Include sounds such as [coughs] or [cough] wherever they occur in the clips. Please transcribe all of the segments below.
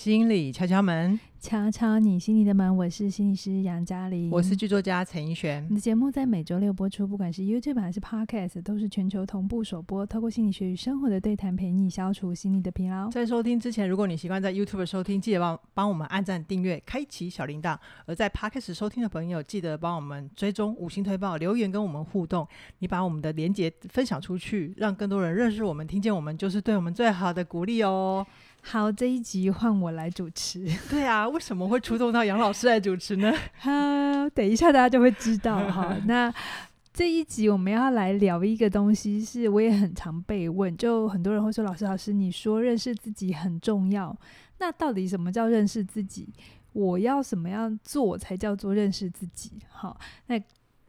心理敲敲门，敲敲你心里的门。我是心理师杨嘉玲，我是剧作家陈奕璇。你的节目在每周六播出，不管是 YouTube 还是 Podcast，都是全球同步首播。透过心理学与生活的对谈，陪你消除心理的疲劳。在收听之前，如果你习惯在 YouTube 收听，记得帮帮我们按赞、订阅、开启小铃铛；而在 Podcast 收听的朋友，记得帮我们追踪、五星推报、留言跟我们互动。你把我们的连结分享出去，让更多人认识我们、听见我们，就是对我们最好的鼓励哦。好，这一集换我来主持。[laughs] 对啊，为什么会出动到杨老师来主持呢？[laughs] 哈，等一下大家就会知道 [laughs] 哈。那这一集我们要来聊一个东西，是我也很常被问，就很多人会说：“老师，老师，你说认识自己很重要，那到底什么叫认识自己？我要什么样做才叫做认识自己？”好，那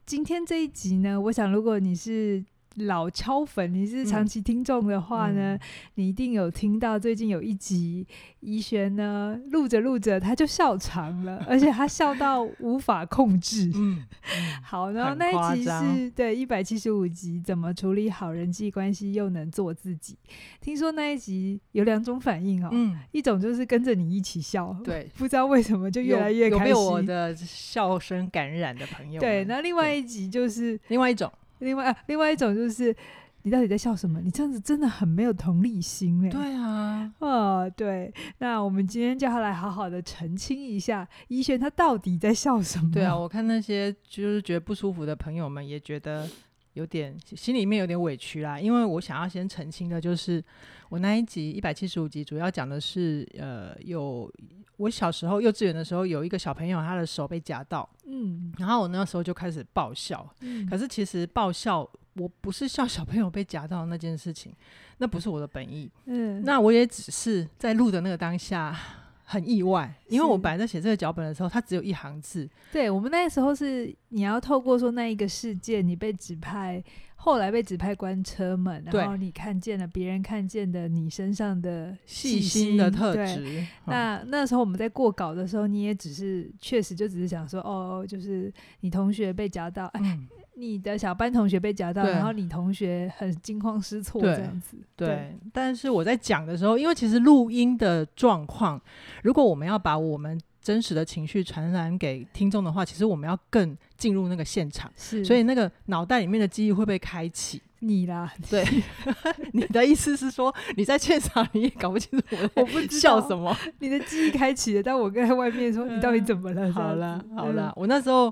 今天这一集呢，我想如果你是。老敲粉，你是长期听众的话呢，你一定有听到最近有一集，怡璇呢录着录着他就笑场了，[laughs] 而且他笑到无法控制。嗯，嗯 [laughs] 好，然后那一集是对一百七十五集，怎么处理好人际关系又能做自己？听说那一集有两种反应哦，嗯，一种就是跟着你一起笑，对，[laughs] 不知道为什么就越来越开心，有，有被我的笑声感染的朋友。对，那另外一集就是另外一种。另外，另外一种就是，你到底在笑什么？你这样子真的很没有同理心哎。对啊，[laughs] 哦，对。那我们今天叫他来好好的澄清一下，一轩他到底在笑什么？对啊，我看那些就是觉得不舒服的朋友们也觉得有点心里面有点委屈啦。因为我想要先澄清的就是，我那一集一百七十五集主要讲的是，呃，有我小时候幼稚园的时候有一个小朋友他的手被夹到。嗯，然后我那时候就开始爆笑，嗯，可是其实爆笑我不是笑小朋友被夹到那件事情，那不是我的本意，嗯，那我也只是在录的那个当下很意外，因为我本来在写这个脚本的时候，它只有一行字，对，我们那时候是你要透过说那一个事件，你被指派。后来被指派关车门，然后你看见了别人看见的你身上的细心的特质。那那时候我们在过稿的时候，你也只是确实就只是想说，哦，就是你同学被夹到，哎，你的小班同学被夹到，然后你同学很惊慌失措这样子。对，但是我在讲的时候，因为其实录音的状况，如果我们要把我们真实的情绪传染给听众的话，其实我们要更进入那个现场，是，所以那个脑袋里面的记忆会被开启。你啦，对，[laughs] 你的意思是说你在现场你也搞不清楚我不笑什么，你的记忆开启了，但我跟在外面说你到底怎么了？好了好了，我那时候。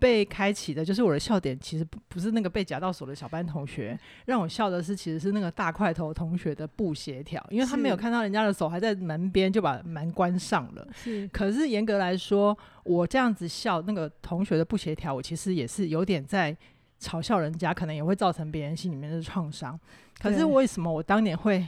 被开启的就是我的笑点，其实不不是那个被夹到手的小班同学，让我笑的是其实是那个大块头同学的不协调，因为他没有看到人家的手还在门边就把门关上了。是，可是严格来说，我这样子笑那个同学的不协调，我其实也是有点在嘲笑人家，可能也会造成别人心里面的创伤。可是为什么我当年会？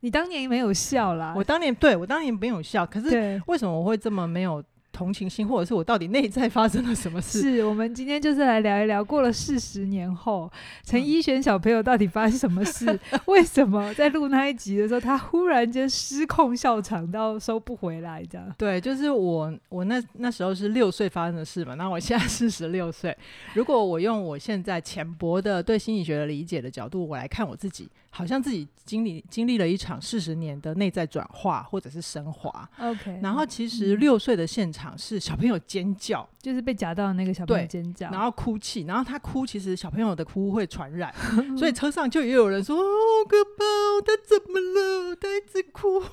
你当年没有笑啦？我当年对我当年没有笑，可是为什么我会这么没有？同情心，或者是我到底内在发生了什么事？是我们今天就是来聊一聊，过了四十年后，陈一璇小朋友到底发生什么事？[laughs] 为什么在录那一集的时候，他忽然间失控笑场到收不回来？这样？对，就是我，我那那时候是六岁发生的事嘛。那我现在四十六岁，如果我用我现在浅薄的对心理学的理解的角度，我来看我自己。好像自己经历经历了一场四十年的内在转化或者是升华。OK，然后其实六岁的现场是小朋友尖叫，就是被夹到的那个小朋友尖叫，然后哭泣，然后他哭，其实小朋友的哭会传染，[laughs] 所以车上就也有人说：“哦，好可怕，他怎么了？他一直哭。[laughs] ”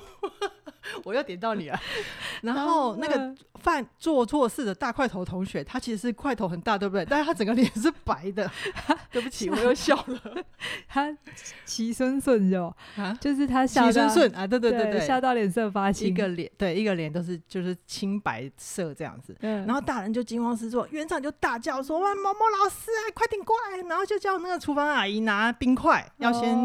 我又点到你了，然后那个犯做错事的大块头同学，他其实是块头很大，对不对？但是他整个脸是白的。[laughs] 对不起，我又笑了。他齐孙顺就啊，就是他笑。齐孙顺啊，对对对对，笑到脸色发青，一个脸对一个脸都是就是青白色这样子。嗯，然后大人就惊慌失措，园长就大叫说：“哇，某某老师啊，快点过来！”然后就叫那个厨房阿姨拿冰块，要先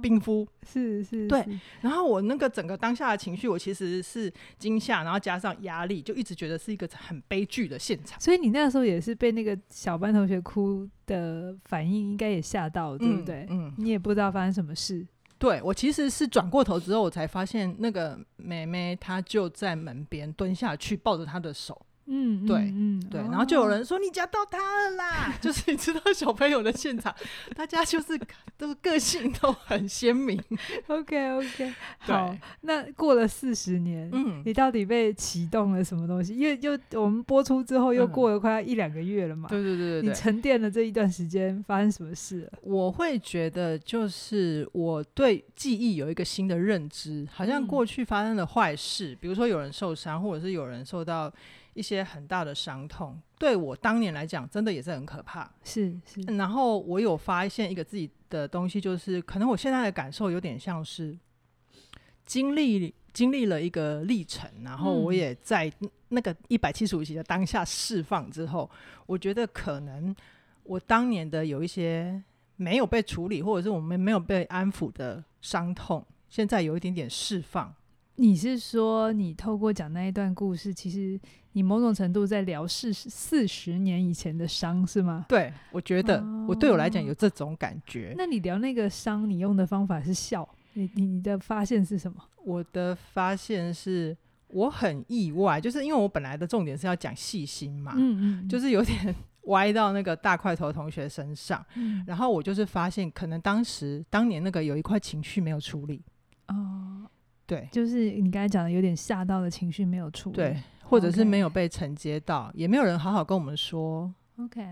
冰敷。是是，对。然后我那个整个当下的情绪，我其实是惊吓，然后加上压力，就一直觉得是一个很悲剧的现场。所以你那个时候也是被那个小班同学哭的反应，应该也吓到了，对不对？嗯，你也不知道发生什么事。对，我其实是转过头之后，我才发现那个妹妹她就在门边蹲下去，抱着她的手。嗯，对，嗯，对，然后就有人说你夹到他了啦，就是你知道小朋友的现场，大家就是都个性都很鲜明。[laughs] [laughs] OK OK，好，那过了四十年，嗯，你到底被启动了什么东西？因为又我们播出之后又过了快要一两个月了嘛，对对对对，你沉淀了这一段时间，发生什么事？我会觉得就是我对记忆有一个新的认知，好像过去发生的坏事，比如说有人受伤，或者是有人受到。一些很大的伤痛，对我当年来讲，真的也是很可怕。是是，然后我有发现一个自己的东西，就是可能我现在的感受有点像是经历经历了一个历程，然后我也在那个一百七十五集的当下释放之后，我觉得可能我当年的有一些没有被处理，或者是我们没有被安抚的伤痛，现在有一点点释放。你是说，你透过讲那一段故事，其实你某种程度在聊四四十年以前的伤，是吗？对，我觉得我对我来讲有这种感觉。哦，那你聊那个伤，你用的方法是笑，你你你的发现是什么？我的发现是我很意外，就是因为我本来的重点是要讲细心嘛，嗯嗯，就是有点 [laughs] 歪到那个大块头同学身上，嗯，然后我就是发现，可能当时当年那个有一块情绪没有处理，哦。对，就是你刚才讲的，有点吓到的情绪没有处理，对，或者是没有被承接到也没有人好好跟我们说。OK，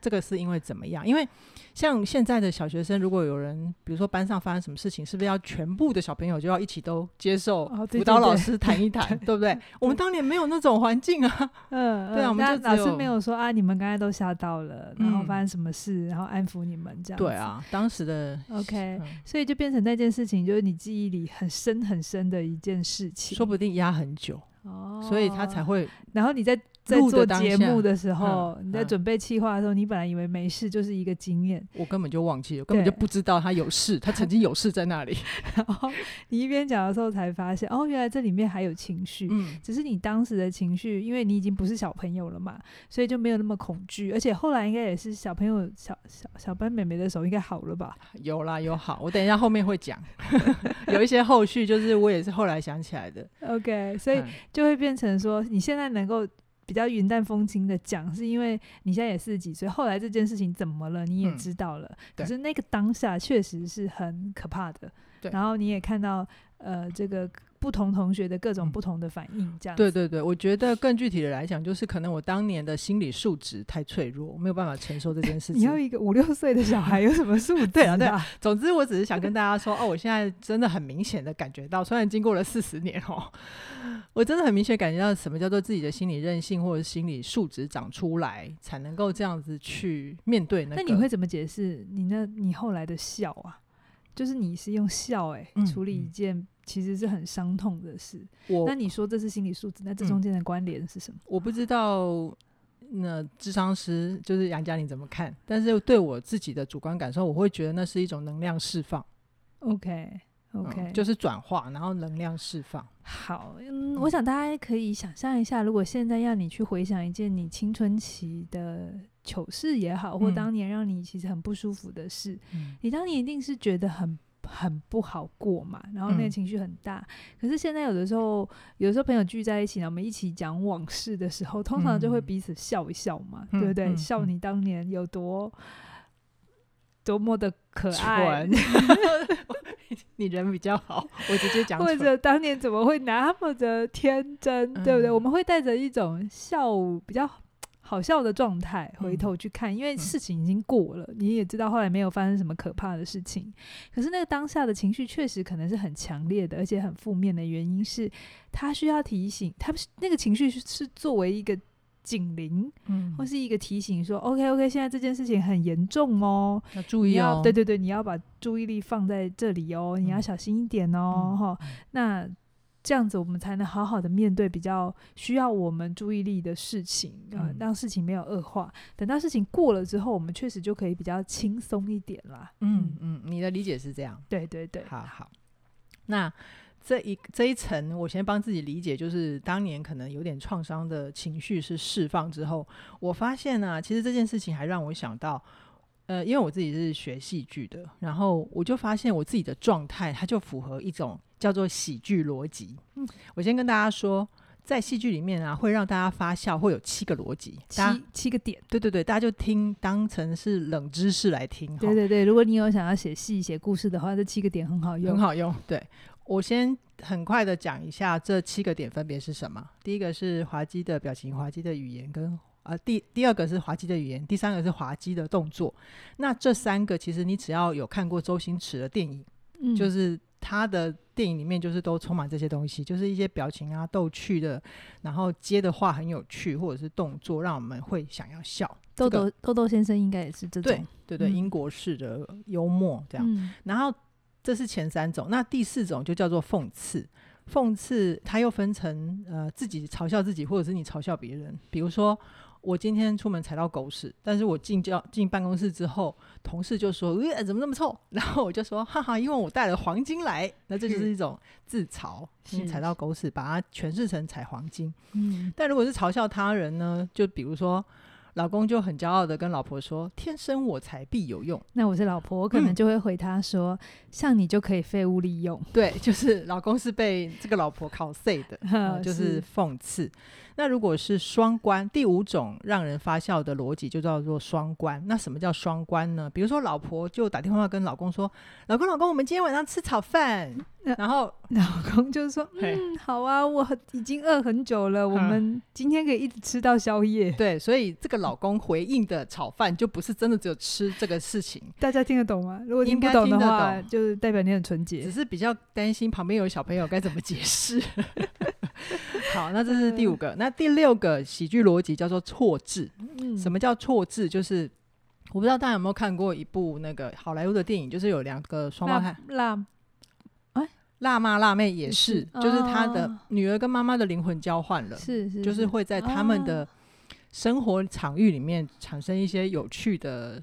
这个是因为怎么样？因为像现在的小学生，如果有人，比如说班上发生什么事情，是不是要全部的小朋友就要一起都接受辅导老师谈一谈，[laughs] 对不对？[laughs] 我们当年没有那种环境啊。嗯，[laughs] 对啊，我们就老师没有说啊，你们刚才都吓到了，然后发生什么事，然后安抚你们这样。对啊，当时的 OK，所以就变成那件事情，就是你记忆里很深很深的一件事情，说不定压很久哦，所以他才会，然后你在。在做节目的时候，嗯、你在准备企划的时候，嗯、你本来以为没事，就是一个经验。我根本就忘记了，根本就不知道他有事，他曾经有事在那里。[laughs] 然后你一边讲的时候才发现，哦，原来这里面还有情绪。嗯，只是你当时的情绪，因为你已经不是小朋友了嘛，所以就没有那么恐惧。而且后来应该也是小朋友小小小班妹妹的时候，应该好了吧？[laughs] 有啦，有好。我等一下后面会讲，[laughs] 有一些后续，就是我也是后来想起来的。OK，所以就会变成说，你现在能够。比较云淡风轻的讲，是因为你现在也四十几岁，后来这件事情怎么了，你也知道了。嗯、可是那个当下确实是很可怕的。对，然后你也看到，呃，这个。不同同学的各种不同的反应，这样、嗯、对对对，我觉得更具体的来讲，就是可能我当年的心理素质太脆弱，没有办法承受这件事情。[laughs] 你要一个五六岁的小孩有什么素质？[laughs] 对啊，对啊。总之，我只是想跟大家说，哦，我现在真的很明显的感觉到，虽然经过了四十年哦，[laughs] 我真的很明显感觉到什么叫做自己的心理韧性或者心理素质长出来，才能够这样子去面对那个。那你会怎么解释你那你后来的笑啊？就是你是用笑哎、欸嗯、处理一件。其实是很伤痛的事。我那你说这是心理素质，那这中间的关联是什么？我不知道。那智商师就是杨佳，你怎么看？但是对我自己的主观感受，我会觉得那是一种能量释放。OK OK，嗯，就是转化，然后能量释放。好，嗯，我想大家可以想象一下，如果现在要你去回想一件你青春期的糗事也好，或当年让你其实很不舒服的事，嗯，你当年一定是觉得很。很不好过嘛，然后那个情绪很大。嗯、可是现在有的时候，有的时候朋友聚在一起，呢我们一起讲往事的时候，通常就会彼此笑一笑嘛，嗯、对不对？嗯、笑你当年有多、嗯、多么的可爱，[laughs] 你人比较好，我直接讲。或者当年怎么会那么的天真，嗯、对不对？我们会带着一种笑比较。好笑的状态回头去看，因为事情已经过了，嗯、你也知道后来没有发生什么可怕的事情。可是那个当下的情绪确实可能是很强烈的，而且很负面的原因是，他需要提醒，他那个情绪是作为一个警铃，嗯，或是一个提醒说，OK OK，现在这件事情很严重哦，要注意哦，对对对，你要把注意力放在这里哦，嗯、你要小心一点哦，哈、嗯，那。这样子，我们才能好好的面对比较需要我们注意力的事情啊，让、呃、事情没有恶化。等到事情过了之后，我们确实就可以比较轻松一点啦。嗯嗯，你的理解是这样？对对对，好好。那这一这一层，我先帮自己理解，就是当年可能有点创伤的情绪是释放之后，我发现呢、啊，其实这件事情还让我想到，呃，因为我自己是学戏剧的，然后我就发现我自己的状态，它就符合一种。叫做喜剧逻辑。嗯，我先跟大家说，在戏剧里面啊，会让大家发笑，会有七个逻辑，七七个点。对对对，大家就听当成是冷知识来听。对对对，如果你有想要写戏、写故事的话，这七个点很好用，很好用。对，我先很快的讲一下这七个点分别是什么。第一个是滑稽的表情、滑稽的语言，跟呃第第二个是滑稽的语言，第三个是滑稽的动作。那这三个其实你只要有看过周星驰的电影，嗯，就是。他的电影里面就是都充满这些东西，就是一些表情啊、逗趣的，然后接的话很有趣，或者是动作让我们会想要笑。豆豆、这个、豆豆先生应该也是这种，对对对，英国式的幽默这样。嗯、然后这是前三种，那第四种就叫做讽刺。讽刺它又分成呃自己嘲笑自己，或者是你嘲笑别人，比如说。我今天出门踩到狗屎，但是我进教进办公室之后，同事就说：“呃，怎么那么臭？” [laughs] 然后我就说：“哈哈，因为我带了黄金来。”那这就是一种自嘲，你踩到狗屎，把它诠释成踩黄金。嗯，但如果是嘲笑他人呢？就比如说。老公就很骄傲的跟老婆说：“天生我材必有用。”那我是老婆，我可能就会回他说：“嗯、像你就可以废物利用。”对，就是老公是被这个老婆考碎的、呃，[laughs] 就是讽刺。那如果是双关，第五种让人发笑的逻辑就叫做双关。那什么叫双关呢？比如说老婆就打电话跟老公说：“老公，老公，我们今天晚上吃炒饭。”然后 [laughs] 老公就说：“嗯，好啊，我已经饿很久了，我们今天可以一直吃到宵夜。”对，所以这个老公回应的炒饭就不是真的只有吃这个事情。大家听得懂吗？如果听不懂的话，就是代表你很纯洁。只是比较担心旁边有小朋友该怎么解释。[laughs] [laughs] [laughs] 好，那这是第五个。那第六个喜剧逻辑叫做错字。嗯，什么叫错字？就是我不知道大家有没有看过一部那个好莱坞的电影，就是有两个双胞胎。辣妈辣妹也是，是就是他的女儿跟妈妈的灵魂交换了，是是，就是会在他们的生活场域里面产生一些有趣的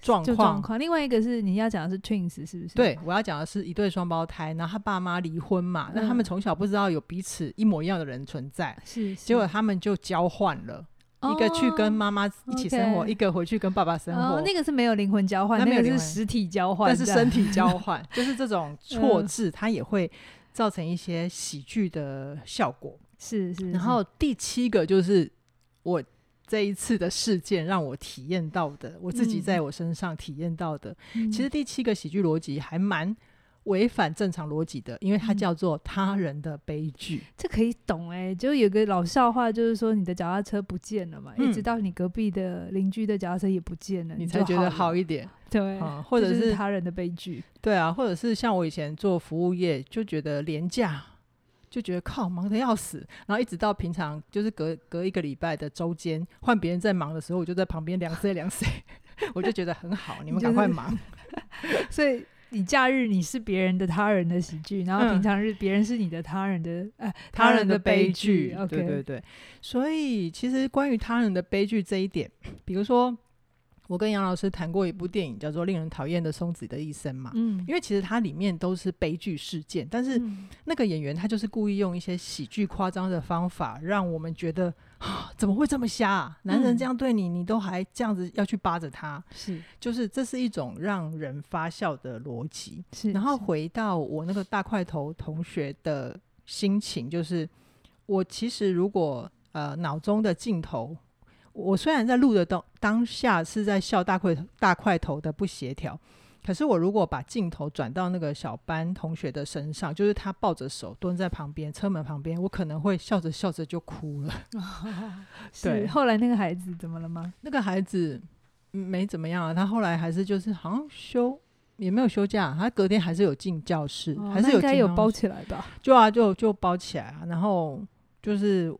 状况。另外一个是你要讲的是 twins 是不是？对，我要讲的是一对双胞胎，然后他爸妈离婚嘛，那他们从小不知道有彼此一模一样的人存在，是，结果他们就交换了。一个去跟妈妈一起生活，oh. 一个回去跟爸爸生活。Oh, 那个是没有灵魂交换，那个是实体交换，但是身体交换，[laughs] 就是这种错置，它也会造成一些喜剧的效果。是是。然后第七个就是我这一次的事件让我体验到的，我自己在我身上体验到的。嗯、其实第七个喜剧逻辑还蛮。违反正常逻辑的，因为它叫做他人的悲剧。嗯、这可以懂哎、欸，就有个老笑话，就是说你的脚踏车不见了嘛，嗯、一直到你隔壁的邻居的脚踏车也不见了，你才觉得好一点。对、嗯，[laughs] 或者是，是他人的悲剧。对啊，或者是像我以前做服务业，就觉得连假就觉得靠忙得要死，然后一直到平常就是隔隔一个礼拜的周间，换别人在忙的时候，我就在旁边凉水凉谁，[laughs] 我就觉得很好，[laughs] 你们赶快忙。[laughs] 所以。你假日你是别人的他人的喜剧，然后平常日别人是你的他人的哎、嗯、他人的悲剧。对对对，所以其实关于他人的悲剧这一点，比如说。我跟杨老师谈过一部电影，叫做《令人讨厌的松子的一生》嘛，嗯，因为其实它里面都是悲剧事件，但是那个演员他就是故意用一些喜剧夸张的方法，让我们觉得啊，怎么会这么瞎啊？男人这样对你，你都还这样子要去扒着他，是，就是这是一种让人发笑的逻辑。是，然后回到我那个大块头同学的心情，就是我其实如果呃脑中的镜头。我虽然在录的当当下是在笑大块大块头的不协调，可是我如果把镜头转到那个小班同学的身上，就是他抱着手蹲在旁边车门旁边，我可能会笑着笑着就哭了。哦 [laughs] [laughs] 对，后来那个孩子怎么了吗？那个孩子没怎么样啊，他后来还是就是好像休也没有休假，他隔天还是有进教室，哦、还是有应该有包起来吧？就啊，就就包起来啊，然后就是。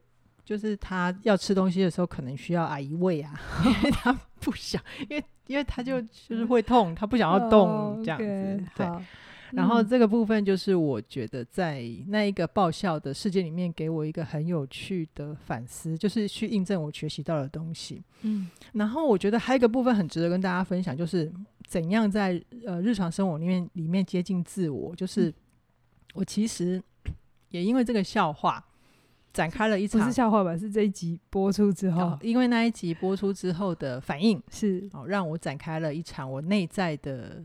就是他要吃东西的时候，可能需要阿姨喂啊，因为他不想，因为因为他就就是会痛，他不想要动这样子。Oh, okay, 对，然后这个部分就是我觉得在那一个爆笑的世界里面，给我一个很有趣的反思，就是去印证我学习到的东西。嗯，然后我觉得还有一个部分很值得跟大家分享，就是怎样在呃日常生活里面里面接近自我。就是我其实也因为这个笑话。展开了一场，不是笑话吧？是这一集播出之后，哦、因为那一集播出之后的反应是哦，让我展开了一场我内在的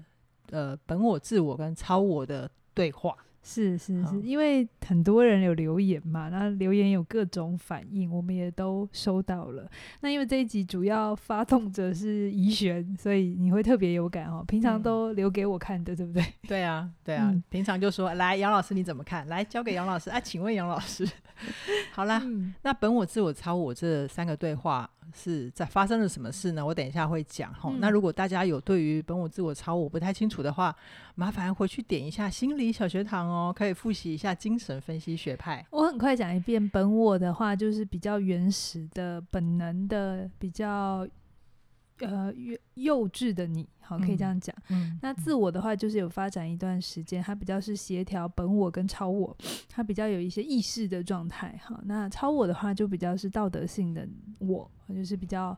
呃本我、自我跟超我的对话。是是是，因为很多人有留言嘛，那留言有各种反应，我们也都收到了。那因为这一集主要发动者是怡璇，所以你会特别有感哦。平常都留给我看的，嗯、对不对？对啊，对啊，嗯、平常就说来杨老师你怎么看？来交给杨老师啊，请问杨老师，[laughs] 好啦，嗯、那本我、自我、超我这三个对话。是在发生了什么事呢？我等一下会讲哈。嗯、那如果大家有对于本我、自我、超我不太清楚的话，麻烦回去点一下心理小学堂哦，可以复习一下精神分析学派。我很快讲一遍，本我的话就是比较原始的、本能的、比较。呃，幼幼稚的你，好，可以这样讲。那自我的话，就是有发展一段时间，它比较是协调本我跟超我，它比较有一些意识的状态。哈，那超我的话，就比较是道德性的我，就是比较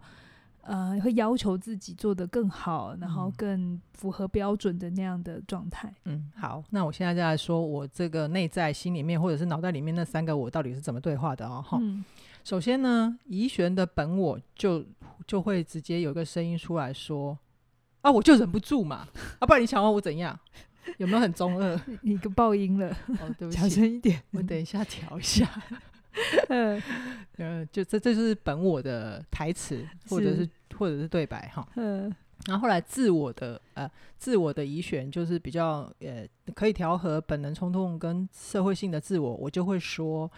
呃，会要求自己做得更好，然后更符合标准的那样的状态。嗯，好，那我现在就来说，我这个内在心里面或者是脑袋里面那三个我到底是怎么对话的哦。哈。嗯首先呢，怡璇的本我就就会直接有一个声音出来说：“啊，我就忍不住嘛，啊，不然你想问我怎样？有没有很中二？你个爆音了，哦，对不起，小声一点，我等一下调一下。[laughs] 嗯，呃，就这这就是本我的台词，或者是，是或者是对白哈。嗯，然后后来自我的呃自我的怡璇就是比较呃可以调和本能冲动跟社会性的自我，我就会说。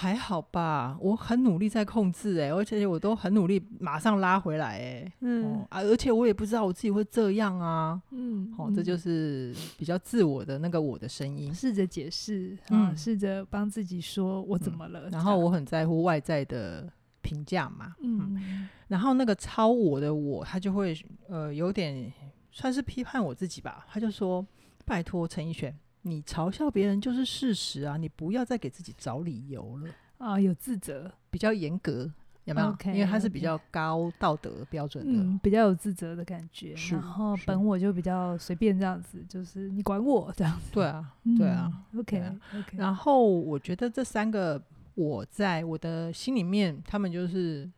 还好吧，我很努力在控制哎、欸，而且我都很努力马上拉回来哎、欸，嗯、哦、啊，而且我也不知道我自己会这样啊，嗯，好、哦，这就是比较自我的那个我的声音，试着解释，嗯，试着帮自己说我怎么了，嗯、然后我很在乎外在的评价嘛，嗯，嗯，然后那个超我的我，他就会呃有点算是批判我自己吧，他就说拜托陈奕璇。你嘲笑别人就是事实啊！你不要再给自己找理由了啊！有自责，比较严格，有没有？Okay, 因为他是比较高道德标准的，嗯，比较有自责的感觉。然后本我就比较随便这样子，就是你管我这样子。对啊，对啊。嗯、OK，OK。啊 okay, okay 然后我觉得这三个我在我的心里面，他们就是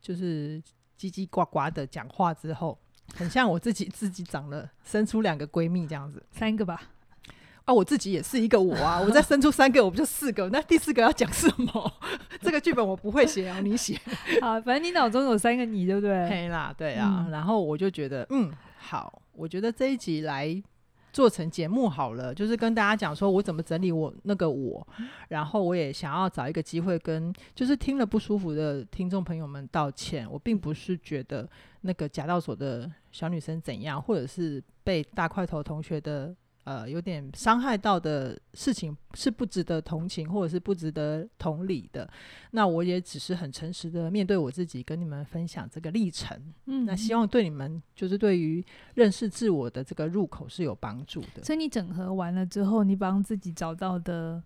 就是叽叽呱呱的讲话之后，很像我自己自己长了生出两个闺蜜这样子，三个吧。啊，我自己也是一个我啊！我再生出三个，我不就四个？那第四个要讲什么？[laughs] 这个剧本我不会写啊，你写。[laughs] 好，反正你脑中有三个你，对不对？可以啦，对啊。嗯、然后我就觉得，嗯，好，我觉得这一集来做成节目好了，就是跟大家讲说我怎么整理我那个我，然后我也想要找一个机会跟就是听了不舒服的听众朋友们道歉。我并不是觉得那个夹道所的小女生怎样，或者是被大块头同学的。呃，有点伤害到的事情是不值得同情，或者是不值得同理的。那我也只是很诚实的面对我自己，跟你们分享这个历程。嗯，那希望对你们，就是对于认识自我的这个入口是有帮助的。所以你整合完了之后，你帮自己找到的。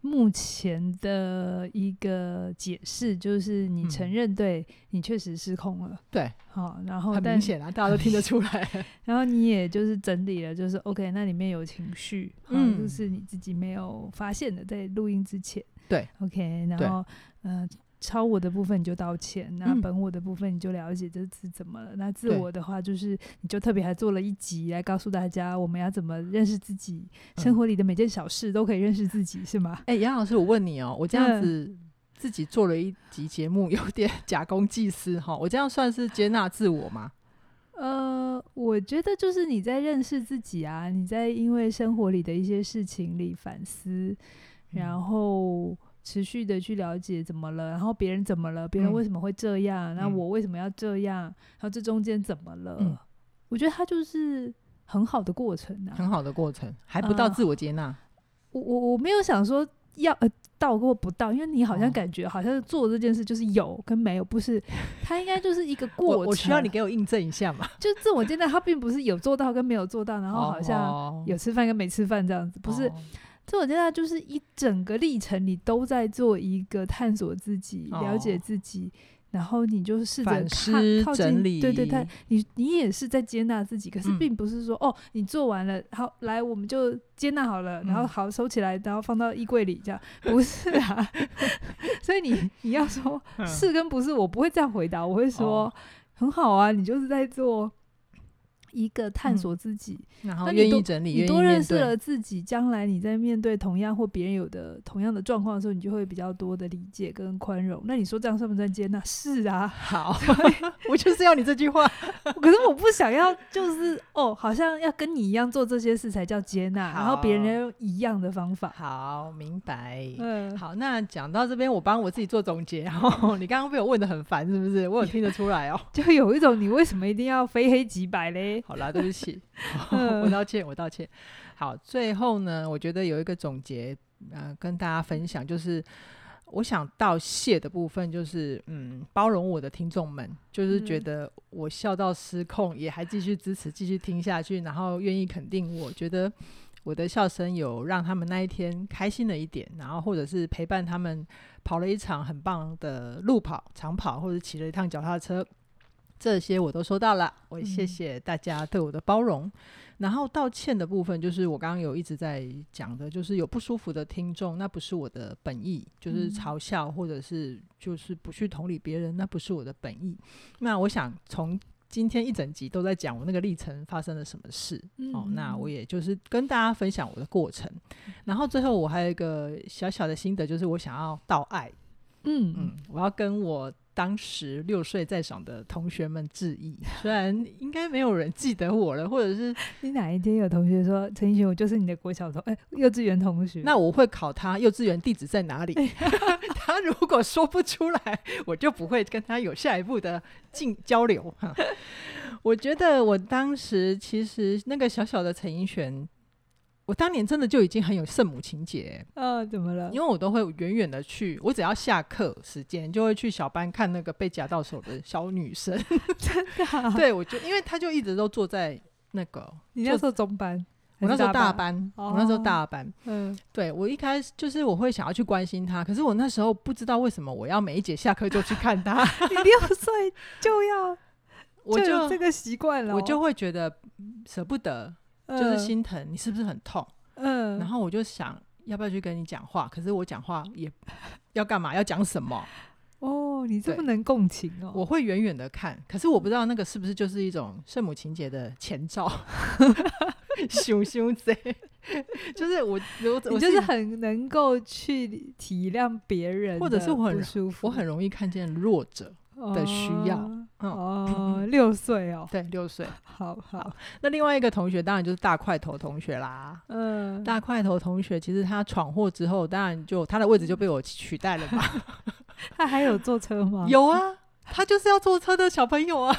目前的一个解释就是，你承认对你确实失控了，对，好，然后很明显啊，大家都听得出来。[laughs] 然后你也就是整理了，就是 OK，那里面有情绪，嗯，就是你自己没有发现的，在录音之前，对，OK，然后嗯。超我的部分你就道歉，那本我的部分你就了解这是怎么了。嗯、那自我的话就是，你就特别还做了一集来告诉大家，我们要怎么认识自己，嗯、生活里的每件小事都可以认识自己，是吗？哎、欸，杨老师，我问你哦，我这样子自己做了一集节目，有点 [laughs] 假公济私哈，我这样算是接纳自我吗？呃，我觉得就是你在认识自己啊，你在因为生活里的一些事情里反思，然后。持续的去了解怎么了，然后别人怎么了，别人为什么会这样，那、嗯、我为什么要这样，然后这中间怎么了？嗯、我觉得它就是很好的过程啊，很好的过程，还不到自我接纳。呃、我我我没有想说要呃到或不到，因为你好像感觉好像做这件事就是有跟没有，不是，它应该就是一个 [laughs] 过程。我，我需要你给我印证一下嘛？就自我接纳，它并不是有做到跟没有做到，然后好像有吃饭跟没吃饭这样子，不是。哦自我接纳就是一整个历程，你都在做一个探索自己、哦、了解自己，然后你就试着看靠近整理，对对对，你你也是在接纳自己，可是并不是说、嗯、哦，你做完了，好来我们就接纳好了，然后好收起来，然后放到衣柜里这样，不是啊。[laughs] 所以你你要说是跟不是，我不会这样回答，我会说、哦、很好啊，你就是在做。一个探索自己，嗯、然后愿意整理，你多认识了自己，将来你在面对同样或别人有的同样的状况的时候，你就会比较多的理解跟宽容。那你说这样算不算接纳？是啊，[laughs] 好，我就是要你这句话。[laughs] 可是我不想要，就是哦，好像要跟你一样做这些事才叫接纳，然后别人一样的方法。好，明白。嗯，好，那讲到这边，我帮我自己做总结。然后你刚刚被我问的很烦，是不是？我有听得出来哦，[laughs] 就有一种你为什么一定要非黑即白嘞？好啦，对不起，[laughs] 我道歉，我道歉。好，最后呢，我觉得有一个总结，呃，跟大家分享，就是我想道谢的部分，就是嗯，包容我的听众们，就是觉得我笑到失控，也还继续支持，继续听下去，然后愿意肯定我，觉得我的笑声有让他们那一天开心了一点，然后或者是陪伴他们跑了一场很棒的路跑、长跑，或者骑了一趟脚踏车。这些我都收到了，我谢谢大家对我的包容。嗯、然后道歉的部分，就是我刚刚有一直在讲的，就是有不舒服的听众，那不是我的本意，就是嘲笑或者是就是不去同理别人，那不是我的本意。那我想从今天一整集都在讲我那个历程发生了什么事，嗯、哦，那我也就是跟大家分享我的过程。然后最后我还有一个小小的心得，就是我想要道爱，嗯嗯，我要跟我。当时六岁在场的同学们致意，虽然应该没有人记得我了，或者是 [laughs] 你哪一天有同学说陈奕迅，我就是你的国小同哎、欸、幼稚园同学，那我会考他幼稚园地址在哪里。[laughs] 他如果说不出来，我就不会跟他有下一步的进交流。哈 [laughs] 我觉得我当时其实那个小小的陈奕迅。我当年真的就已经很有圣母情节，呃，怎么了？因为我都会远远的去，我只要下课时间就会去小班看那个被夹到手的小女生，[laughs] 真的、啊？对，我就因为他就一直都坐在那个，你那时候中班，我那时候大班，我那时候大班，嗯、哦，对我一开始就是我会想要去关心他，可是我那时候不知道为什么我要每一节下课就去看他，[laughs] 你六岁就要，我就，就这个习惯了，我就会觉得舍不得。就是心疼，你是不是很痛？嗯，然后我就想要不要去跟你讲话，可是我讲话也 [laughs] 要干嘛？要讲什么？哦，你这么能共情哦！我会远远的看，可是我不知道那个是不是就是一种圣母情节的前兆。[laughs] [laughs] 羞羞贼，就是我，我你就是很能够去体谅别人，或者是我很舒服，我很容易看见弱者。的需要哦，[laughs] 六岁哦，对，六岁，好好。那另外一个同学当然就是大块头同学啦，嗯，大块头同学其实他闯祸之后，当然就他的位置就被我取代了嘛。[laughs] 他还有坐车吗？[laughs] 有啊，他就是要坐车的小朋友啊。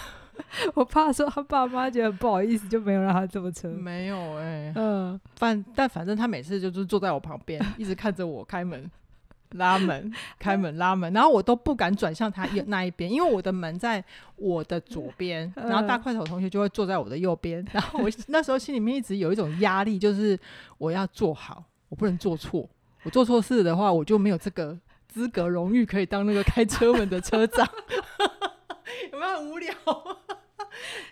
我怕说他爸妈觉得不好意思，就没有让他坐车。没有哎，嗯，反但反正他每次就是坐在我旁边，一直看着我开门。拉门，[laughs] 开门，拉门，然后我都不敢转向他 [laughs] 那一边，因为我的门在我的左边，然后大块头同学就会坐在我的右边，[laughs] 然后我那时候心里面一直有一种压力，就是我要做好，我不能做错，我做错事的话，我就没有这个资格荣誉可以当那个开车门的车长，有没有很无聊？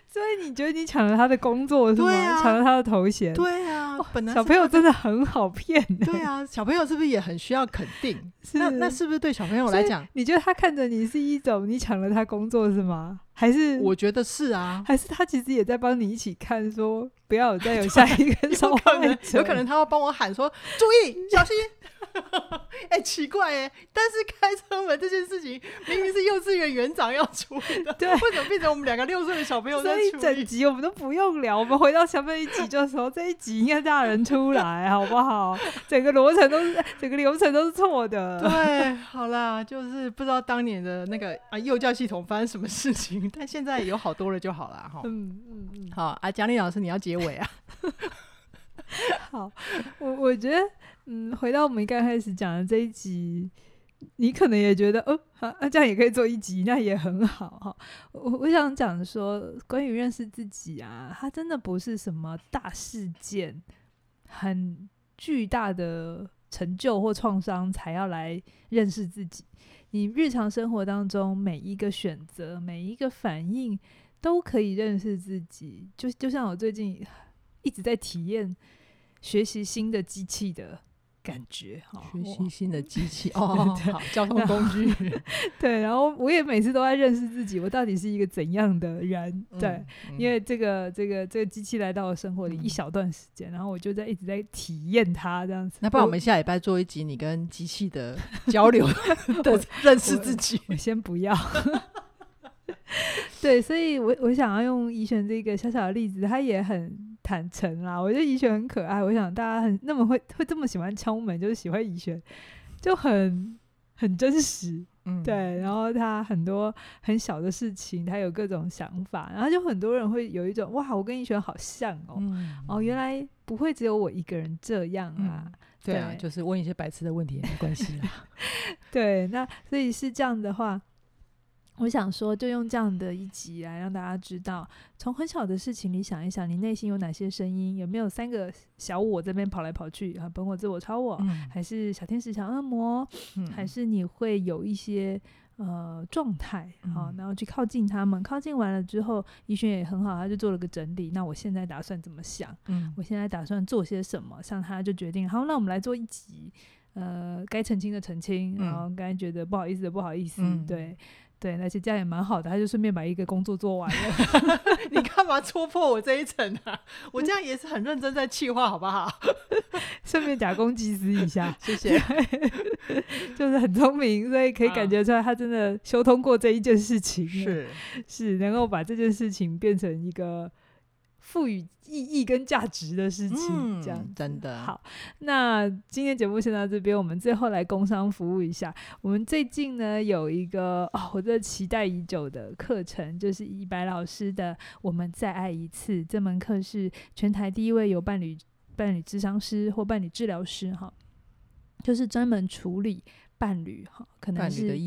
所以你觉得你抢了他的工作是吗？抢、啊、了他的头衔？对啊，本来小朋友真的很好骗、欸。对啊，小朋友是不是也很需要肯定？[laughs] 那那是不是对小朋友来讲，你觉得他看着你是一种你抢了他工作是吗？还是我觉得是啊，还是他其实也在帮你一起看，说不要再有 [laughs] 下一个受害者，有可能他要帮我喊说注意小心。[laughs] [laughs] 哎、欸，奇怪哎，但是开车门这件事情明明是幼稚园园长要处理的，对，为什么变成我们两个六岁的小朋友在处理？整集我们都不用聊，我们回到小朋友一集就说这一集应该大人出来，好不好？整个流程都是整个流程都是错的。对，好啦，就是不知道当年的那个啊幼教系统发生什么事情。但现在有好多了就好了哈。嗯嗯嗯，好啊，蒋丽老师你要结尾啊。好，我我觉得，嗯，回到我们刚开始讲的这一集，你可能也觉得，哦，好，那这样也可以做一集，那也很好哈。我我想讲说，关于认识自己啊，它真的不是什么大事件，很巨大的成就或创伤才要来认识自己。你日常生活当中每一个选择、每一个反应，都可以认识自己。就就像我最近一直在体验学习新的机器的感觉哈，学习新的机器 [laughs] 哦，好，交通工具，[laughs] 对，然后我也每次都在认识自己，我到底是一个怎样的人？嗯、对，嗯、因为这个这个这个机器来到我生活里一小段时间，嗯、然后我就在一直在体验它这样子。那不然我们下礼拜做一集你跟机器的交流 [laughs] 的认识自己，我，先不要。对，所以我我想要用怡璇这个小小的例子，他也很坦诚啦。我觉得怡璇很可爱，我想大家很那么会会这么喜欢敲门，就是喜欢怡璇，就很很真实，嗯，对。然后他很多很小的事情，他有各种想法，然后就很多人会有一种哇，我跟怡璇好像哦，嗯、哦，原来不会只有我一个人这样啊。嗯、对啊，对就是问一些白痴的问题也没关系啦。[laughs] 对，那所以是这样的话。我想说，就用这样的一集来让大家知道，从很小的事情里想一想，你内心有哪些声音？有没有三个小我这边跑来跑去啊？本我、自我、超我，嗯、还是小天使、小恶魔？嗯、还是你会有一些呃状态啊？然后去靠近他们，靠近完了之后，医轩也很好，他就做了个整理。那我现在打算怎么想？嗯，我现在打算做些什么？像他就决定，好，那我们来做一集，呃，该澄清的澄清，然后该觉得不好意思的不好意思，嗯、对。对，而且这样也蛮好的，他就顺便把一个工作做完了。[laughs] [laughs] 你干嘛戳破我这一层啊？我这样也是很认真在气话，好不好？[laughs] 顺便假公济私一下，谢谢。就是很聪明，所以可以感觉出来他真的修通过这一件事情，啊、是是能够把这件事情变成一个。赋予意义跟价值的事情，这样、嗯、真的好。那今天节目先到这边，我们最后来工商服务一下。我们最近呢有一个哦，我这期待已久的课程，就是以白老师的《我们再爱一次》这门课，是全台第一位有伴侣伴侣智商师或伴侣治疗师哈，就是专门处理。伴侣哈，可能是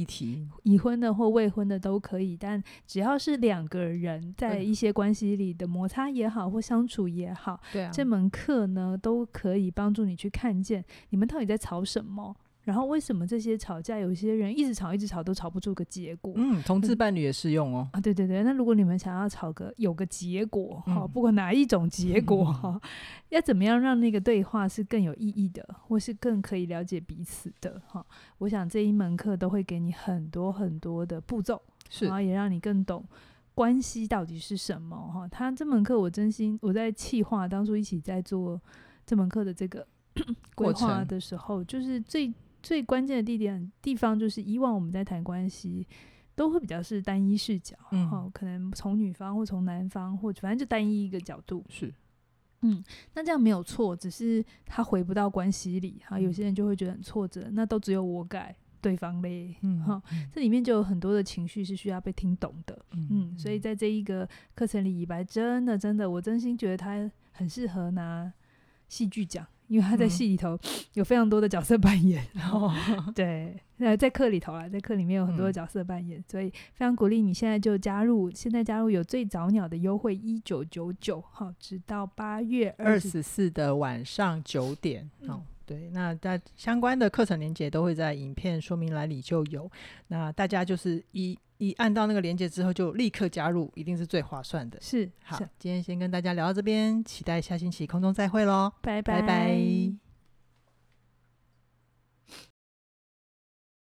已婚的或未婚的都可以，但只要是两个人在一些关系里的摩擦也好，或相处也好，对啊，这门课呢都可以帮助你去看见你们到底在吵什么。然后为什么这些吵架，有些人一直吵一直吵都吵不出个结果？嗯，同志伴侣也适用哦。啊，对对对，那如果你们想要吵个有个结果，哈、嗯，不管哪一种结果，哈、嗯，要怎么样让那个对话是更有意义的，或是更可以了解彼此的，哈，我想这一门课都会给你很多很多的步骤，是，然后也让你更懂关系到底是什么，哈。他这门课我真心我在企划当初一起在做这门课的这个 [coughs] 规划的时候，就是最。最关键的地点地方就是，以往我们在谈关系，都会比较是单一视角，嗯，哦，可能从女方或从男方，或者反正就单一一个角度。是，嗯，那这样没有错，只是他回不到关系里，哈，有些人就会觉得很挫折，那都只有我改，对方嘞，嗯，哈，这里面就有很多的情绪是需要被听懂的，嗯，嗯，所以在这一个课程里，以白真的真的，我真心觉得他很适合拿戏剧奖。因为他在戏里头有非常多的角色扮演，然后、嗯、[laughs] [laughs] 对，在在课里头啊，在课里面有很多的角色扮演，嗯、所以非常鼓励你现在就加入，现在加入有最早鸟的优惠一九九九，好，直到八月二十四的晚上九点，好、嗯，对，那在相关的课程连接都会在影片说明栏里就有，那大家就是一。一按到那个链接之后，就立刻加入，一定是最划算的。是，好，今天先跟大家聊到这边，期待下星期空中再会喽，拜拜。拜拜。